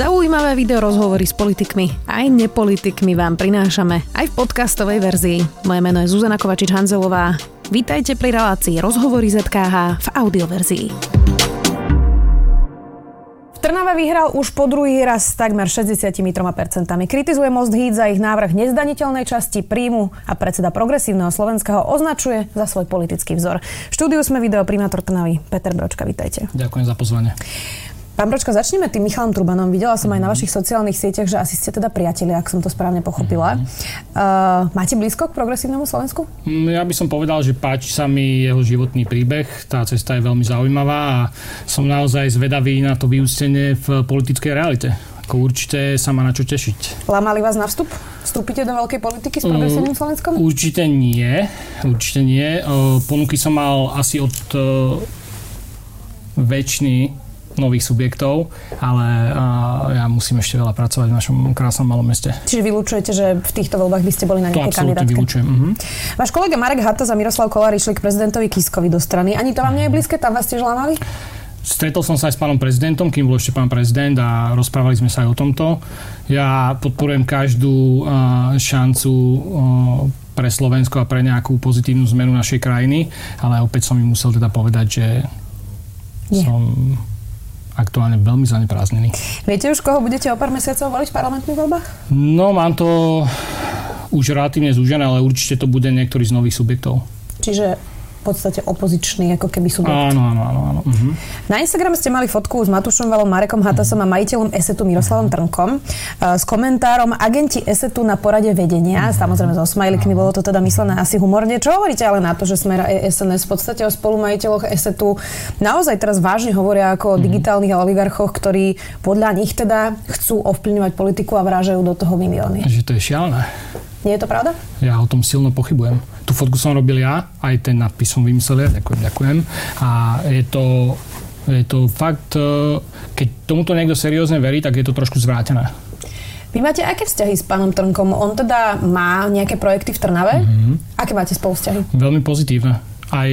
Zaujímavé video rozhovory s politikmi aj nepolitikmi vám prinášame aj v podcastovej verzii. Moje meno je Zuzana Kovačič-Hanzelová. Vítajte pri relácii Rozhovory ZKH v audioverzii. V Trnave vyhral už po druhý raz takmer 63%. Kritizuje Most Híd za ich návrh nezdaniteľnej časti príjmu a predseda progresívneho Slovenska ho označuje za svoj politický vzor. V štúdiu sme video primátor Trnavy. Peter Bročka, vítajte. Ďakujem za pozvanie. Pán Bročka, začneme tým Michalom Trubanom. Videla som aj na vašich sociálnych sieťach, že asi ste teda priatelia, ak som to správne pochopila. Uh, máte blízko k progresívnemu Slovensku? Mm, Ja by som povedal, že páči sa mi jeho životný príbeh. Tá cesta je veľmi zaujímavá a som naozaj zvedavý na to vyústenie v politickej realite. Ako určite sa má na čo tešiť. Lámali vás na vstup? Vstúpite do veľkej politiky s progresívnym Slovenskom? Určite nie. Určite nie. O, Ponuky som mal asi od o, väčšiny nových subjektov, ale ja musím ešte veľa pracovať v našom krásnom malom meste. Čiže vylúčujete, že v týchto voľbách by ste boli na absolútne kandidátke? vylúčujem. Mhm. Váš kolega Marek Hatta za Miroslav Kolár išli k prezidentovi Kiskovi do strany. Ani to vám nie je blízke? Tam vás tiež lámali? Stretol som sa aj s pánom prezidentom, kým bol ešte pán prezident a rozprávali sme sa aj o tomto. Ja podporujem každú šancu pre Slovensko a pre nejakú pozitívnu zmenu našej krajiny, ale opäť som im musel teda povedať, že Nie. som aktuálne veľmi zaneprázdnený. Viete už, koho budete o pár mesiacov voliť v parlamentných voľbách? No, mám to už relatívne zúžené, ale určite to bude niektorý z nových subjektov. Čiže v podstate opozičný, ako keby sú Áno, áno, áno. áno. Mhm. Na Instagrame ste mali fotku s Matušom Valom, Marekom Hatasom a majiteľom Esetu Miroslavom Trnkom eh, s komentárom agenti Esetu na porade vedenia, samozrejme so smajlikmi, bolo to teda myslené asi humorne. Čo hovoríte ale na to, že sme SNS v podstate o spolumajiteľoch Esetu naozaj teraz vážne hovoria ako o digitálnych oligarchoch, ktorí podľa nich teda chcú ovplyvňovať politiku a vrážajú do toho milióny. Že to je šialené. Nie je to pravda? Ja o tom silno pochybujem. Tú fotku som robil ja, aj ten nadpis som vymyslel ja, ďakujem, ďakujem. A je to, je to fakt, e, keď tomuto niekto seriózne verí, tak je to trošku zvrátené. Vy máte aké vzťahy s pánom Trnkom? On teda má nejaké projekty v Trnave? Mhm. Aké máte spolu vzťahy? Veľmi pozitívne. Aj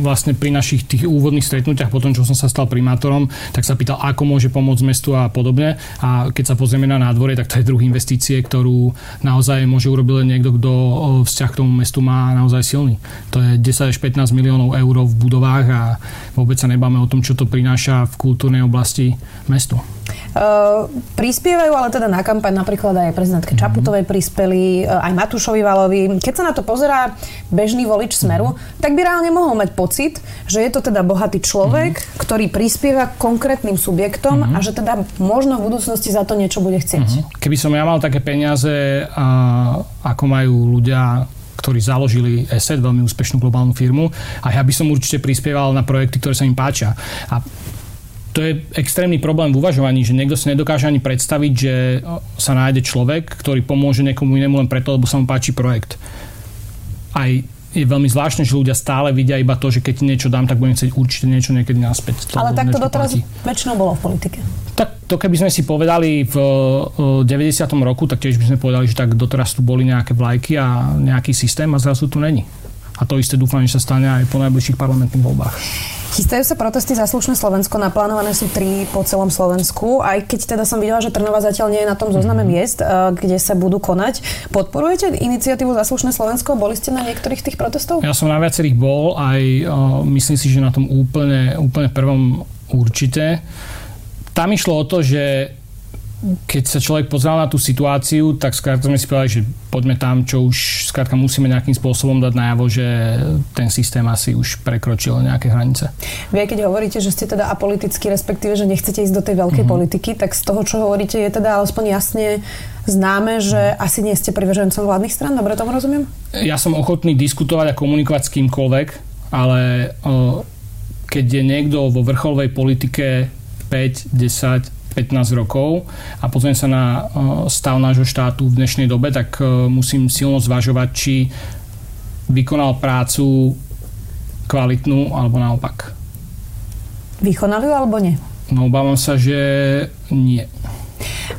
vlastne pri našich tých úvodných stretnutiach, potom čo som sa stal primátorom, tak sa pýtal, ako môže pomôcť mestu a podobne. A keď sa pozrieme na nádvorie, tak to je druh investície, ktorú naozaj môže urobiť len niekto, kto vzťah k tomu mestu má naozaj silný. To je 10 až 15 miliónov eur v budovách a vôbec sa nebáme o tom, čo to prináša v kultúrnej oblasti mestu. Uh, prispievajú ale teda na kampaň napríklad aj prezidentke Čaputovej prispeli, uh, aj Matúšovi Valovi. Keď sa na to pozerá bežný volič Smeru, tak by reálne mohol mať pocit, že je to teda bohatý človek, ktorý prispieva konkrétnym subjektom a že teda možno v budúcnosti za to niečo bude chcieť. Keby som ja mal také peniaze, a, ako majú ľudia ktorí založili ESET, veľmi úspešnú globálnu firmu a ja by som určite prispieval na projekty, ktoré sa im páčia. A to je extrémny problém v uvažovaní, že niekto si nedokáže ani predstaviť, že sa nájde človek, ktorý pomôže niekomu inému len preto, lebo sa mu páči projekt. Aj je veľmi zvláštne, že ľudia stále vidia iba to, že keď niečo dám, tak budem chcieť určite niečo niekedy naspäť. To Ale tak to doteraz platí. väčšinou bolo v politike. Tak to keby sme si povedali v e, 90. roku, tak tiež by sme povedali, že tak doteraz tu boli nejaké vlajky a nejaký systém a zrazu tu není. A to isté dúfam, že sa stane aj po najbližších parlamentných voľbách. Chystajú sa protesty za slušné Slovensko, naplánované sú tri po celom Slovensku, aj keď teda som videla, že Trnava zatiaľ nie je na tom zozname miest, eh, kde sa budú konať. Podporujete iniciatívu za slušné Slovensko? Boli ste na niektorých tých protestov? Ja som na viacerých bol, aj o, myslím si, že na tom úplne, úplne prvom určite. Tam išlo o to, že keď sa človek pozrel na tú situáciu, tak skrátka sme si povedali, že poďme tam, čo už skrátka musíme nejakým spôsobom dať najavo, že ten systém asi už prekročil nejaké hranice. Vy, keď hovoríte, že ste teda apolitickí, respektíve, že nechcete ísť do tej veľkej Mhm. politiky, tak z toho, čo hovoríte, je teda alespoň jasne známe, že asi nie ste privržencom vládnych stran, dobre tomu rozumiem? Ja som ochotný diskutovať a komunikovať s kýmkoľvek, ale keď je niekto vo vrcholovej politike 5, 10, 15 rokov a pozriem sa na o, stav nášho štátu v dnešnej dobe, tak o, musím silno zvažovať, či vykonal prácu kvalitnú alebo naopak. Vykonali ju alebo nie? No obávam sa, že nie.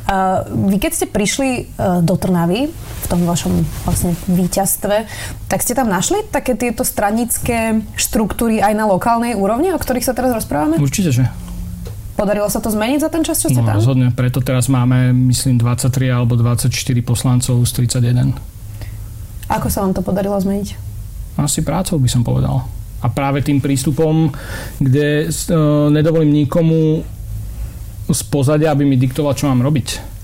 Uh, vy keď ste prišli uh, do Trnavy v tom vašom vlastne víťazstve, tak ste tam našli také tieto stranické štruktúry aj na lokálnej úrovni, o ktorých sa teraz rozprávame? Určite, že. Podarilo sa to zmeniť za ten čas, čo ste no, tam? rozhodne, preto teraz máme, myslím, 23 alebo 24 poslancov z 31. Ako sa vám to podarilo zmeniť? Asi prácou by som povedal. A práve tým prístupom, kde uh, nedovolím nikomu z pozadia, aby mi diktoval, čo mám robiť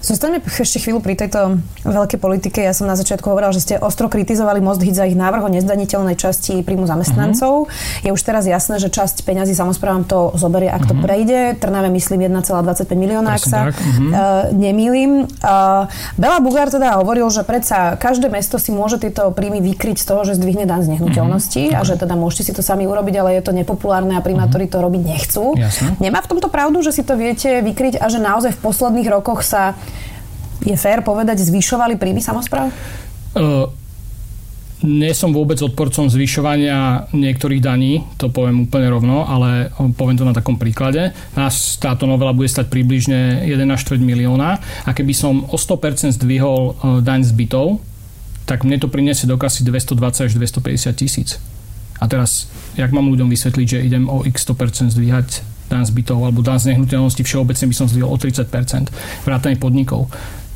Zostaňme ešte chvíľu pri tejto veľkej politike. Ja som na začiatku hovorila, že ste ostro kritizovali Most Hit za ich návrh o nezdaniteľnej časti príjmu zamestnancov. Uh-huh. Je už teraz jasné, že časť peňazí samozprávam to zoberie, ak uh-huh. to mhm. prejde. Trnave myslím 1,25 milióna, ak sa uh-huh. uh, nemýlim. Uh, Bela Bugár teda hovoril, že predsa každé mesto si môže tieto príjmy vykryť z toho, že zdvihne dan z nehnuteľnosti uh-huh. a že teda môžete si to sami urobiť, ale je to nepopulárne a primátori uh-huh. to robiť nechcú. Jasne. Nemá v tomto pravdu, že si to viete vykryť a že naozaj v posledných rokoch sa je fér povedať, zvyšovali príjmy samozpráv? Uh, nie som vôbec odporcom zvyšovania niektorých daní, to poviem úplne rovno, ale poviem to na takom príklade. Nás táto novela bude stať približne 1,4 milióna a keby som o 100% zdvihol daň z bytov, tak mne to priniesie do kasy 220 až 250 tisíc. A teraz, jak mám ľuďom vysvetliť, že idem o x 100% zdvíhať daň z bytov alebo daň z nehnuteľnosti, všeobecne by som zdvihol o 30%, vrátane podnikov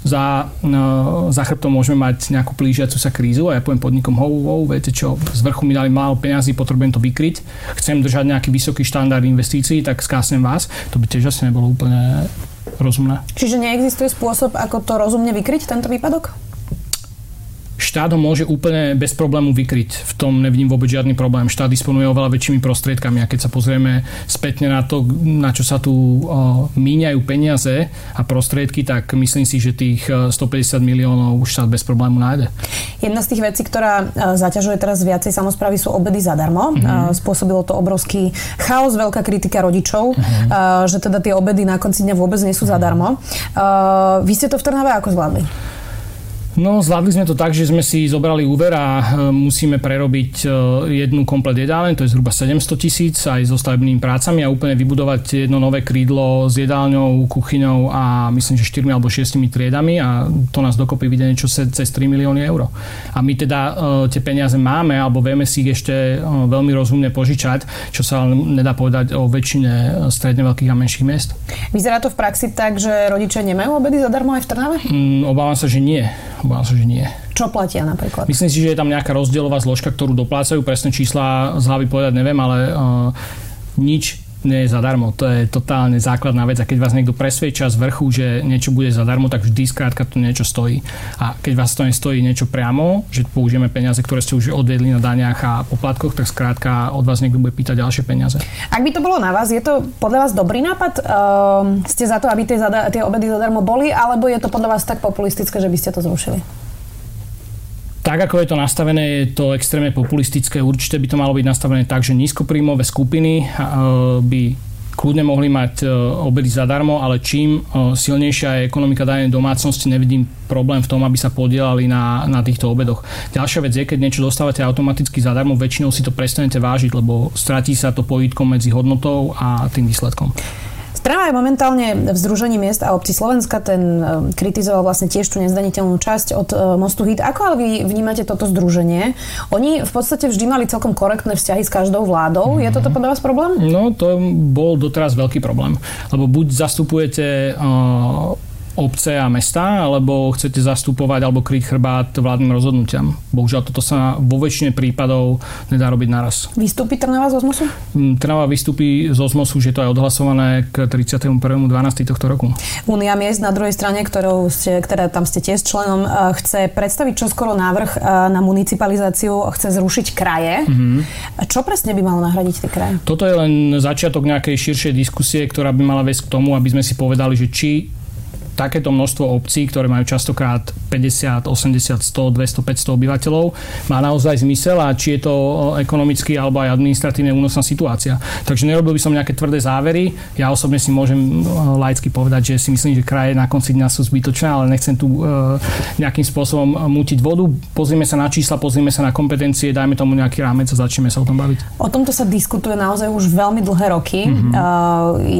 za, no, za chrbtom môžeme mať nejakú plížiacu sa krízu a ja poviem podnikom, ho, ho, viete čo, z vrchu mi dali málo peňazí, potrebujem to vykryť, chcem držať nejaký vysoký štandard investícií, tak skásnem vás. To by tiež asi nebolo úplne rozumné. Čiže neexistuje spôsob, ako to rozumne vykryť, tento výpadok? Štát ho môže úplne bez problému vykryť. V tom nevidím vôbec žiadny problém. Štát disponuje oveľa väčšími prostriedkami a keď sa pozrieme spätne na to, na čo sa tu míňajú peniaze a prostriedky, tak myslím si, že tých 150 miliónov už štát bez problému nájde. Jedna z tých vecí, ktorá zaťažuje teraz viacej samozprávy, sú obedy zadarmo. Mm-hmm. Spôsobilo to obrovský chaos, veľká kritika rodičov, mm-hmm. že teda tie obedy na konci dňa vôbec nie sú zadarmo. Vy ste to v Trnave ako zvládli? No, zvládli sme to tak, že sme si zobrali úver a e, musíme prerobiť e, jednu komplet jedáleň, to je zhruba 700 tisíc aj so stavebnými prácami a úplne vybudovať jedno nové krídlo s jedálňou, kuchyňou a myslím, že 4 alebo 6 triedami a to nás dokopy vyjde niečo cez 3 milióny eur. A my teda e, tie peniaze máme alebo vieme si ich ešte veľmi rozumne požičať, čo sa nedá povedať o väčšine stredne veľkých a menších miest. Vyzerá to v praxi tak, že rodičia nemajú obedy zadarmo aj v Trnave? Mm, obávam sa, že nie Obávam sa, že nie. Čo platia napríklad? Myslím si, že je tam nejaká rozdielová zložka, ktorú doplácajú. Presné čísla z hlavy povedať neviem, ale uh, nič nie je zadarmo. To je totálne základná vec. A keď vás niekto presvedčia z vrchu, že niečo bude zadarmo, tak vždy skrátka to niečo stojí. A keď vás to nestojí niečo priamo, že použijeme peniaze, ktoré ste už odvedli na daniach a poplatkoch, tak skrátka od vás niekto bude pýtať ďalšie peniaze. Ak by to bolo na vás, je to podľa vás dobrý nápad? Uh, ste za to, aby tie, zada- tie obedy zadarmo boli, alebo je to podľa vás tak populistické, že by ste to zrušili? Tak ako je to nastavené, je to extrémne populistické. Určite by to malo byť nastavené tak, že nízkopríjmové skupiny by kľudne mohli mať obedy zadarmo, ale čím silnejšia je ekonomika danej domácnosti, nevidím problém v tom, aby sa podielali na, na týchto obedoch. Ďalšia vec je, keď niečo dostávate automaticky zadarmo, väčšinou si to prestanete vážiť, lebo stratí sa to pojítko medzi hodnotou a tým výsledkom. Trnava je momentálne v Združení miest a obci Slovenska, ten e, kritizoval vlastne tiež tú nezdaniteľnú časť od e, Mostu Hit. Ako ale vy vnímate toto združenie? Oni v podstate vždy mali celkom korektné vzťahy s každou vládou. Je toto podľa vás problém? No, to bol doteraz veľký problém. Lebo buď zastupujete uh, obce a mesta, alebo chcete zastupovať alebo kryť chrbát vládnym rozhodnutiam. Bohužiaľ, toto sa vo väčšine prípadov nedá robiť naraz. Vystúpi Trnava z Osmosu? Mm, Trnava vystúpi z Osmosu, že to je odhlasované k 31.12. tohto roku. Únia miest na druhej strane, ktorou ste, ktoré tam ste tiež členom, chce predstaviť čoskoro návrh na municipalizáciu, chce zrušiť kraje. Mm-hmm. Čo presne by malo nahradiť tie kraje? Toto je len začiatok nejakej širšej diskusie, ktorá by mala viesť k tomu, aby sme si povedali, že či takéto množstvo obcí, ktoré majú častokrát 50, 80, 100, 200, 500 obyvateľov, má naozaj zmysel a či je to ekonomicky alebo aj administratívne únosná situácia. Takže nerobil by som nejaké tvrdé závery. Ja osobne si môžem laicky povedať, že si myslím, že kraje na konci dňa sú zbytočné, ale nechcem tu nejakým spôsobom mútiť vodu. Pozrieme sa na čísla, pozrieme sa na kompetencie, dajme tomu nejaký rámec a začneme sa o tom baviť. O tomto sa diskutuje naozaj už veľmi dlhé roky. Mm-hmm.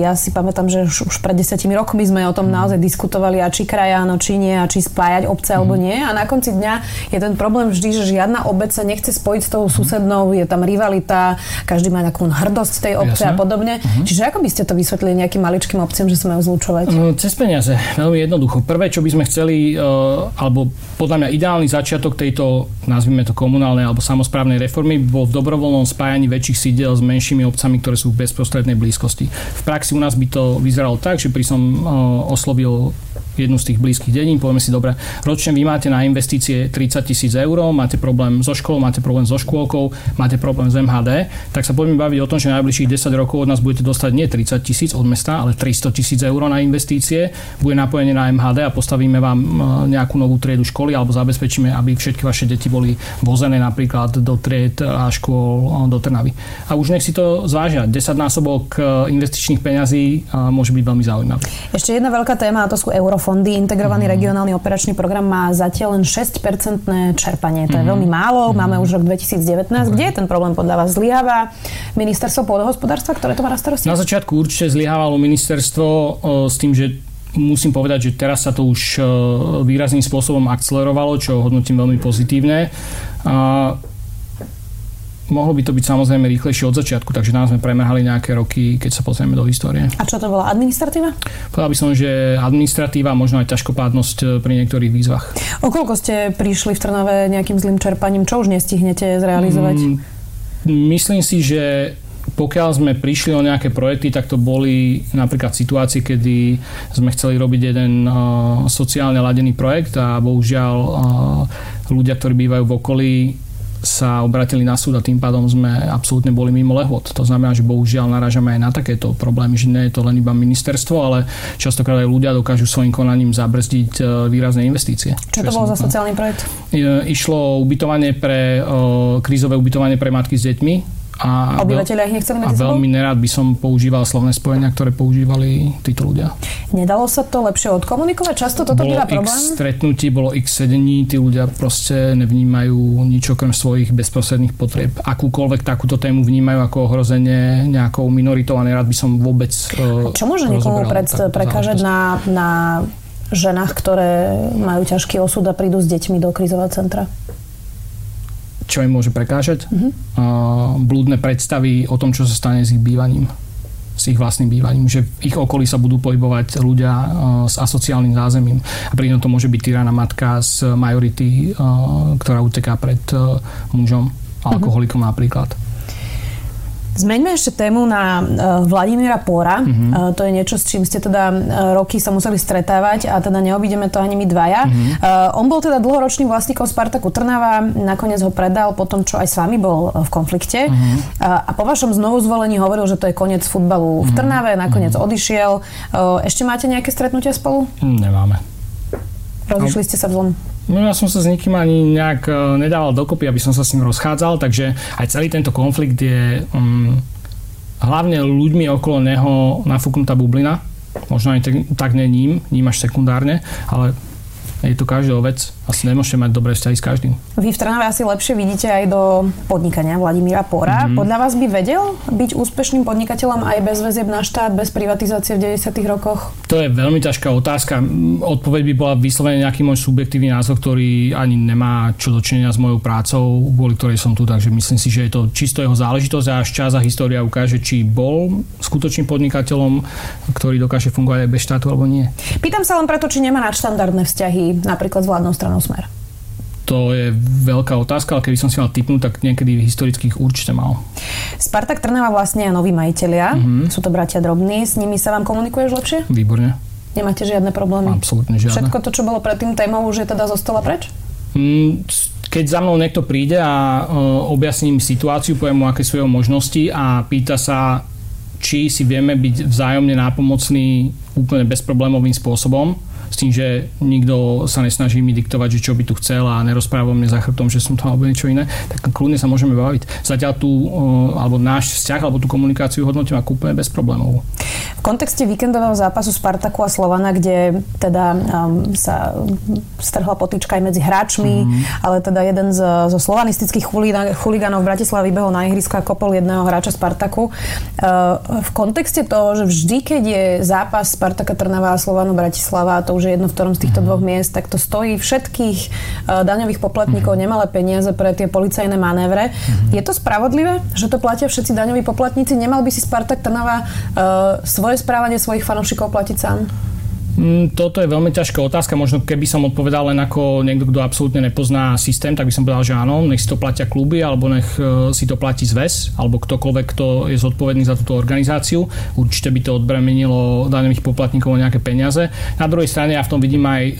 ja si pamätám, že už pred desiatimi rokmi sme o tom naozaj diskutovali diskutovali, a či kraja áno, či nie, a či spájať obce mm. alebo nie. A na konci dňa je ten problém vždy, že žiadna obec sa nechce spojiť s tou susednou, je tam rivalita, každý má nejakú hrdosť tej obce Jasne. a podobne. Mm. Čiže ako by ste to vysvetlili nejakým maličkým obcem, že sa majú zlučovať? No, cez peniaze, veľmi jednoducho. Prvé, čo by sme chceli, uh, alebo podľa mňa ideálny začiatok tejto, nazvime to komunálnej alebo samozprávnej reformy, bol v dobrovoľnom spájaní väčších sídel s menšími obcami, ktoré sú v bezprostrednej blízkosti. V praxi u nás by to vyzeralo tak, že pri som uh, oslovil jednu z tých blízkych denín, povieme si, dobre, ročne vy máte na investície 30 tisíc eur, máte problém so školou, máte problém so škôlkou, máte problém s MHD, tak sa poďme baviť o tom, že najbližších 10 rokov od nás budete dostať nie 30 tisíc od mesta, ale 300 tisíc eur na investície, bude napojenie na MHD a postavíme vám e, nejakú novú triedu školy alebo zabezpečíme, aby všetky vaše deti boli vozené napríklad do tried a škôl e, do Trnavy. A už nech si to zvážia. 10 násobok e, investičných peňazí môže byť veľmi zaujímavý. Ešte jedna veľká téma a to sú euro fondy. Integrovaný mm. regionálny operačný program má zatiaľ len 6-percentné čerpanie. To je mm. veľmi málo. Mm. Máme už rok 2019. Okay. Kde je ten problém podľa vás? Zlyháva ministerstvo pôdohospodárstva, ktoré to má na starosti? Na začiatku určite zlyhávalo ministerstvo s tým, že musím povedať, že teraz sa to už výrazným spôsobom akcelerovalo, čo hodnotím veľmi pozitívne mohlo by to byť samozrejme rýchlejšie od začiatku, takže nám sme premrhali nejaké roky, keď sa pozrieme do histórie. A čo to bola administratíva? Povedal by som, že administratíva, možno aj ťažkopádnosť e, pri niektorých výzvach. Okolko ste prišli v Trnave nejakým zlým čerpaním? Čo už nestihnete zrealizovať? Mm, myslím si, že pokiaľ sme prišli o nejaké projekty, tak to boli napríklad situácie, kedy sme chceli robiť jeden uh, sociálne ladený projekt a bohužiaľ uh, ľudia, ktorí bývajú v okolí, sa obratili na súd a tým pádom sme absolútne boli mimo lehot. To znamená, že bohužiaľ narážame aj na takéto problémy, že nie je to len iba ministerstvo, ale častokrát aj ľudia dokážu svojim konaním zabrzdiť e, výrazné investície. Čo, čo to bol za sociálny projekt? Išlo ubytovanie pre, krízové ubytovanie pre matky s deťmi a, Obyvateľia ich nechceli medzi A veľmi nerád by som používal slovné spojenia, ktoré používali títo ľudia. Nedalo sa to lepšie odkomunikovať? Často toto bolo býva problém? x stretnutí, bolo x sedení, tí ľudia proste nevnímajú nič okrem svojich bezprostredných potrieb. Akúkoľvek takúto tému vnímajú ako ohrozenie nejakou minoritou a nerád by som vôbec uh, Čo môže niekomu pred, prekážať na, na ženách, ktoré majú ťažký osud a prídu s deťmi do krízového centra? Čo im môže prekážať. Uh-huh. blúdne predstavy o tom, čo sa stane s ich bývaním s ich vlastným bývaním, že v ich okolí sa budú pohybovať ľudia s asociálnym zázemím. A pri to môže byť tyraná matka z majority, ktorá uteká pred mužom, mhm. alkoholikom uh-huh. napríklad. Zmeňme ešte tému na uh, Vladimíra Póra. Uh-huh. Uh, to je niečo, s čím ste teda uh, roky sa museli stretávať a teda neobídeme to ani my dvaja. Uh-huh. Uh, on bol teda dlhoročným vlastníkom Spartaku Trnava, nakoniec ho predal po tom, čo aj s vami bol v konflikte. Uh-huh. Uh, a po vašom znovu zvolení hovoril, že to je koniec futbalu uh-huh. v Trnave, nakoniec uh-huh. odišiel. Uh, ešte máte nejaké stretnutia spolu? Nemáme. Rozišli ste sa v zlom? No ja som sa s nikým ani nejak e, nedával dokopy, aby som sa s ním rozchádzal, takže aj celý tento konflikt je um, hlavne ľuďmi okolo neho nafúknutá bublina. Možno aj tak, tak nie ním, ním až sekundárne, ale je to každého vec. Asi nemôžete mať dobré vzťahy s každým. Vy v Trnave asi lepšie vidíte aj do podnikania Vladimíra Pora. Mm-hmm. Podľa vás by vedel byť úspešným podnikateľom aj bez väzieb na štát, bez privatizácie v 90. rokoch? To je veľmi ťažká otázka. Odpoveď by bola vyslovene nejaký môj subjektívny názor, ktorý ani nemá čo dočinenia s mojou prácou, kvôli ktorej som tu. Takže myslím si, že je to čisto jeho záležitosť a až čas a história ukáže, či bol skutočným podnikateľom, ktorý dokáže fungovať aj bez štátu alebo nie. Pýtam sa len preto, či nemá nadštandardné vzťahy napríklad s vládnou stranou Smer? To je veľká otázka, ale keby som si mal typnúť, tak niekedy historických určite mal. Spartak Trnava vlastne a noví majiteľia. Mm-hmm. Sú to bratia drobní. S nimi sa vám komunikuješ lepšie? Výborne. Nemáte žiadne problémy? Absolútne žiadne. Všetko to, čo bolo predtým témou, už je teda zostala preč? Mm, keď za mnou niekto príde a uh, objasním situáciu, poviem mu, aké sú jeho možnosti a pýta sa, či si vieme byť vzájomne nápomocní úplne bezproblémovým spôsobom, s tým, že nikto sa nesnaží mi diktovať, že čo by tu chcel a nerozpráva mne za chrbtom, že som to alebo niečo iné, tak kľudne sa môžeme baviť. Zatiaľ tu, alebo náš vzťah, alebo tú komunikáciu hodnotím ako úplne bez problémov. V kontexte víkendového zápasu Spartaku a Slovana, kde teda um, sa strhla potýčka aj medzi hráčmi, mm. ale teda jeden z, zo slovanistických chuligánov v Bratislave vybehol na ihrisko a kopol jedného hráča Spartaku. Uh, v kontexte toho, že vždy, keď je zápas Spartaka Trnava a Slovanu Bratislava, to už je jedno v ktorom z týchto mhm. dvoch miest, tak to stojí všetkých uh, daňových poplatníkov nemalé peniaze pre tie policajné manévre. Je to spravodlivé, že to platia všetci daňoví poplatníci? Nemal by si Spartak Trnava uh, svoje správanie svojich fanúšikov platiť sám? Mm, toto je veľmi ťažká otázka. Možno keby som odpovedal len ako niekto, kto absolútne nepozná systém, tak by som povedal, že áno, nech si to platia kluby, alebo nech e, si to platí zväz, alebo ktokoľvek, kto je zodpovedný za túto organizáciu. Určite by to odbremenilo daňových poplatníkov o nejaké peniaze. Na druhej strane ja v tom vidím aj e,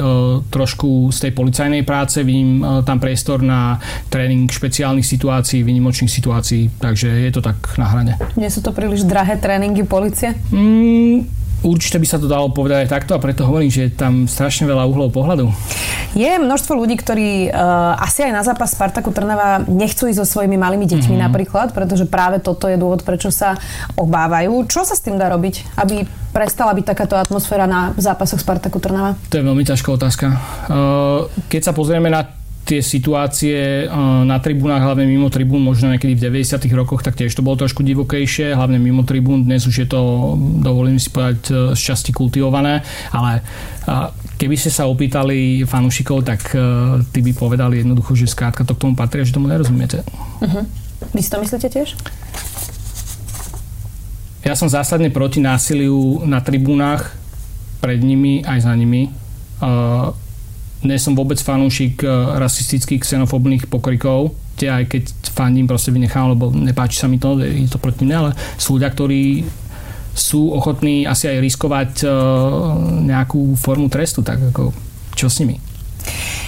trošku z tej policajnej práce, vidím e, tam priestor na tréning špeciálnych situácií, výnimočných situácií, takže je to tak na hrane. Nie sú to príliš drahé tréningy policie? Mm, Určite by sa to dalo povedať aj takto a preto hovorím, že je tam strašne veľa uhlov pohľadu. Je množstvo ľudí, ktorí uh, asi aj na zápas Spartaku Trnava nechcú ísť so svojimi malými deťmi mm-hmm. napríklad, pretože práve toto je dôvod, prečo sa obávajú. Čo sa s tým dá robiť, aby prestala byť takáto atmosféra na zápasoch Spartaku Trnava? To je veľmi ťažká otázka. Uh, keď sa pozrieme na tie situácie na tribúnach, hlavne mimo tribún, možno niekedy v 90. rokoch, tak tiež to bolo trošku divokejšie, hlavne mimo tribún. Dnes už je to, dovolím si povedať, e, z časti kultivované, ale keby ste sa opýtali fanúšikov, tak tí by povedali jednoducho, že skrátka to k tomu patrí, že tomu nerozumiete. Uh-huh. Vy si to myslíte tiež? Ja som zásadne proti násiliu na tribúnach, pred nimi aj za nimi. Uh, nie som vôbec fanúšik eh, rasistických, xenofobných pokrikov, tie aj keď fandím, proste vynechám, lebo nepáči sa mi to, je to proti mne, ale sú ľudia, ktorí sú ochotní asi aj riskovať uh, nejakú formu trestu, tak ako čo s nimi?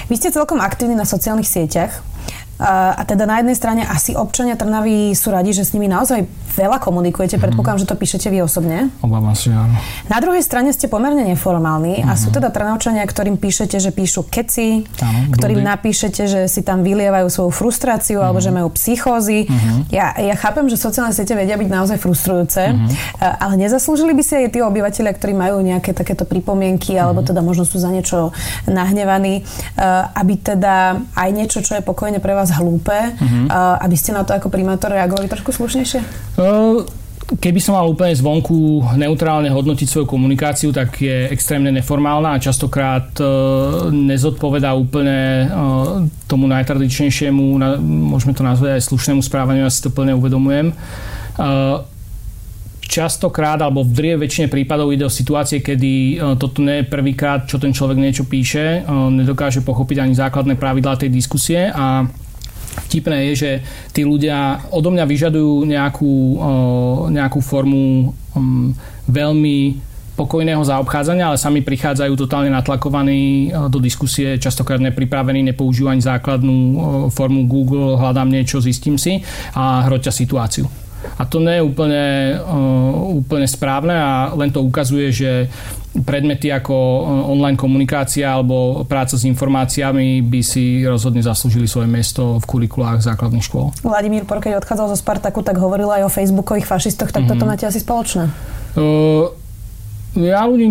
Vy ste celkom aktívni na sociálnych sieťach. A teda na jednej strane asi občania Trnavy sú radi, že s nimi naozaj veľa komunikujete. Predpokladám, že to píšete vy osobne. Obávam si, áno. Na druhej strane ste pomerne neformálni uh-huh. a sú mhm. teda Trnavčania, ktorým píšete, že píšu keci, áno, ktorým blúdy. napíšete, že si tam vylievajú svoju frustráciu uh-huh. alebo že majú psychózy. Uh-huh. Ja, ja chápem, že sociálne siete vedia byť naozaj frustrujúce, uh-huh. ale nezaslúžili by si aj tí obyvateľia, ktorí majú nejaké takéto pripomienky uh-huh. alebo teda možno sú za niečo nahnevaní, aby teda aj niečo, čo je pokojne pre vás vás hlúpe, uh-huh. aby ste na to ako primátor reagovali trošku slušnejšie? Uh, keby som mal úplne zvonku neutrálne hodnotiť svoju komunikáciu, tak je extrémne neformálna a častokrát nezodpovedá úplne tomu najtradičnejšiemu, na, môžeme to nazvať aj slušnému správaniu, ja si to plne uvedomujem. Častokrát, alebo v drie väčšine prípadov ide o situácie, kedy toto nie je prvýkrát, čo ten človek niečo píše, nedokáže pochopiť ani základné pravidlá tej diskusie a Vtipné je, že tí ľudia odo mňa vyžadujú nejakú, nejakú formu um, veľmi pokojného zaobchádzania, ale sami prichádzajú totálne natlakovaní do diskusie, častokrát nepripravení, nepoužívajú ani základnú formu Google, hľadám niečo, zistím si a hroťa situáciu. A to nie je úplne, úplne správne a len to ukazuje, že predmety ako online komunikácia alebo práca s informáciami by si rozhodne zaslúžili svoje miesto v kurikulách základných škôl. Vladimír Por, keď odchádzal zo Spartaku, tak hovoril aj o facebookových fašistoch, tak mm-hmm. toto mhm. máte asi spoločné? Uh, ja ľudí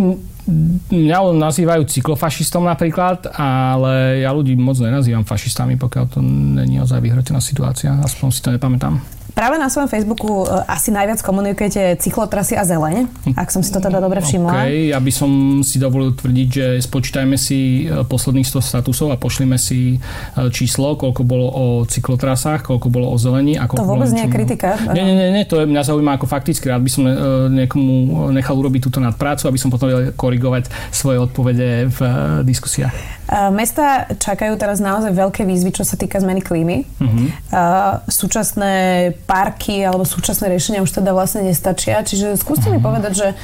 mňa nazývajú cyklofašistom napríklad, ale ja ľudí moc nenazývam fašistami, pokiaľ to není ozaj vyhrotená situácia. Aspoň si to nepamätám. Práve na svojom Facebooku e, asi najviac komunikujete cyklotrasy a zeleň, ak som si to teda dobre všimla. Okay, ja by som si dovolil tvrdiť, že spočítajme si e, posledných 100 statusov a pošlime si e, číslo, koľko bolo o cyklotrasách, koľko bolo o zelení. A to vôbec nie je kritika. Nie, nie, nie, nie, to je, mňa zaujíma ako fakticky. Rád by som niekomu nechal urobiť túto nadprácu, aby som potom vedel korigovať svoje odpovede v diskusiách. Mesta čakajú teraz naozaj veľké výzvy, čo sa týka zmeny klímy. Uh-huh. Súčasné parky alebo súčasné riešenia už teda vlastne nestačia. Čiže skúste mi mhm. povedať, že e,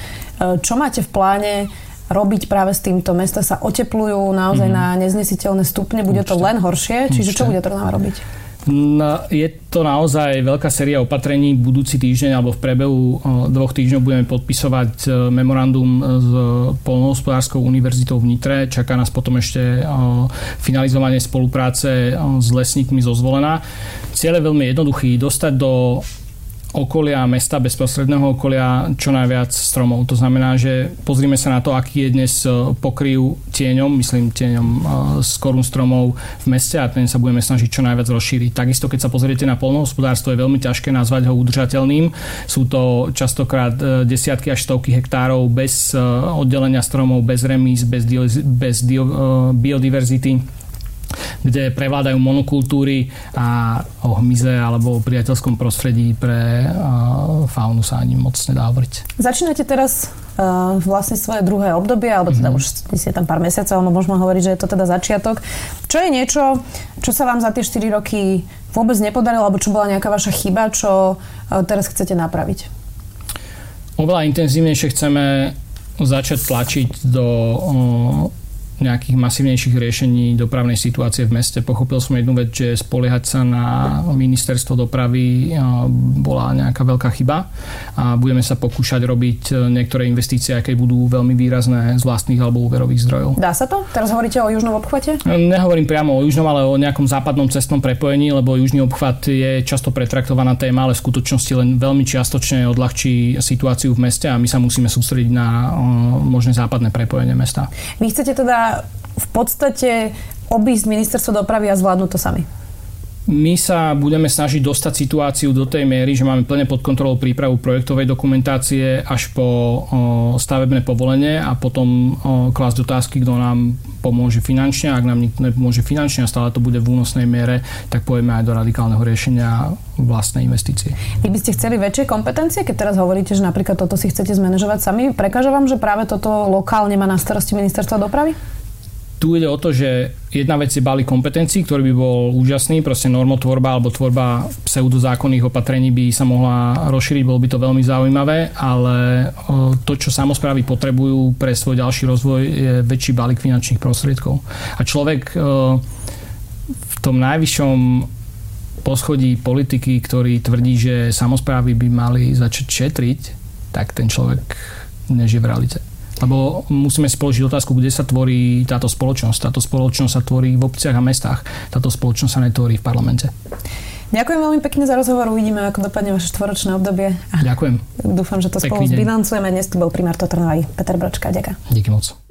čo máte v pláne robiť práve s týmto? Mesta sa oteplujú naozaj uh-huh. na neznesiteľné stupne, bude Určite. to len horšie. Čiže Určite. čo bude Trnava robiť? No, je to naozaj veľká séria opatrení. Budúci týždeň alebo v prebehu dvoch týždňov budeme podpisovať e, memorandum s Polnohospodárskou univerzitou v Nitre. Čaká nás potom ešte finalizovanie spolupráce s lesníkmi zo Zvolena. Cieľ je veľmi jednoduchý. Dostať do okolia mesta, bezprostredného okolia čo najviac stromov. To znamená, že pozrime sa na to, aký je dnes e, pokryv tieňom, myslím tieňom e, z korún stromov v meste a ten sa budeme snažiť čo najviac rozšíriť. Takisto, keď sa pozriete na polnohospodárstvo, je veľmi ťažké nazvať ho udržateľným. Sú to častokrát e, desiatky až stovky hektárov bez oddelenia stromov, bez remíz, bez, bez biodiverzity kde prevládajú monokultúry a o hmyze alebo o priateľskom prostredí pre faunu sa ani moc nedá hovoriť. Začínate teraz uh, vlastne svoje druhé obdobie, alebo teda mm-hmm. už ste tam pár mesiacov, ale môžeme hovoriť, že je to teda začiatok. Čo je niečo, čo sa vám za tie 4 roky vôbec nepodarilo, alebo čo bola nejaká vaša chyba, čo uh, teraz chcete napraviť? Oveľa intenzívnejšie chceme začať tlačiť do uh, nejakých masívnejších riešení dopravnej situácie v meste. Pochopil som jednu vec, že spoliehať sa na ministerstvo dopravy bola nejaká veľká chyba a budeme sa pokúšať robiť e, niektoré investície, aké budú veľmi výrazné z vlastných alebo úverových zdrojov. Dá sa to? Teraz hovoríte o južnom obchvate? Nehovorím priamo o južnom, ale o nejakom západnom cestnom prepojení, lebo južný obchvat je často pretraktovaná téma, ale v skutočnosti len veľmi čiastočne odľahčí situáciu v meste a my sa musíme sústrediť na možné západné prepojenie mesta. Vy chcete teda v podstate obísť ministerstvo dopravy a zvládnuť to sami? My sa budeme snažiť dostať situáciu do tej miery, že máme plne pod kontrolou prípravu projektovej dokumentácie až po stavebné povolenie a potom klásť otázky, kto nám pomôže finančne. Ak nám nikto nepomôže finančne a stále to bude v únosnej miere, tak pojeme aj do radikálneho riešenia vlastnej investície. Vy by ste chceli väčšie kompetencie, keď teraz hovoríte, že napríklad toto si chcete zmanéžovať sami. Prekáža vám, že práve toto lokálne má na starosti ministerstvo dopravy? Tu ide o to, že jedna vec je balík kompetencií, ktorý by bol úžasný, proste normotvorba alebo tvorba pseudozákonných opatrení by sa mohla rozšíriť, bolo by to veľmi zaujímavé, ale to, čo samozprávy potrebujú pre svoj ďalší rozvoj, je väčší balík finančných prostriedkov. A človek v tom najvyššom poschodí politiky, ktorý tvrdí, že samozprávy by mali začať šetriť, tak ten človek nežije v realite. Lebo musíme si položiť otázku, kde sa tvorí táto spoločnosť. Táto spoločnosť sa tvorí v obciach a mestách. Táto spoločnosť sa netvorí v parlamente. Ďakujem veľmi pekne za rozhovor. Uvidíme, ako dopadne vaše štvoročné obdobie. Ďakujem. Dúfam, že to Pekný spolu zbilancujeme. Dnes tu bol primár Trnavy Peter Bročka. Ďakujem. Díky moc.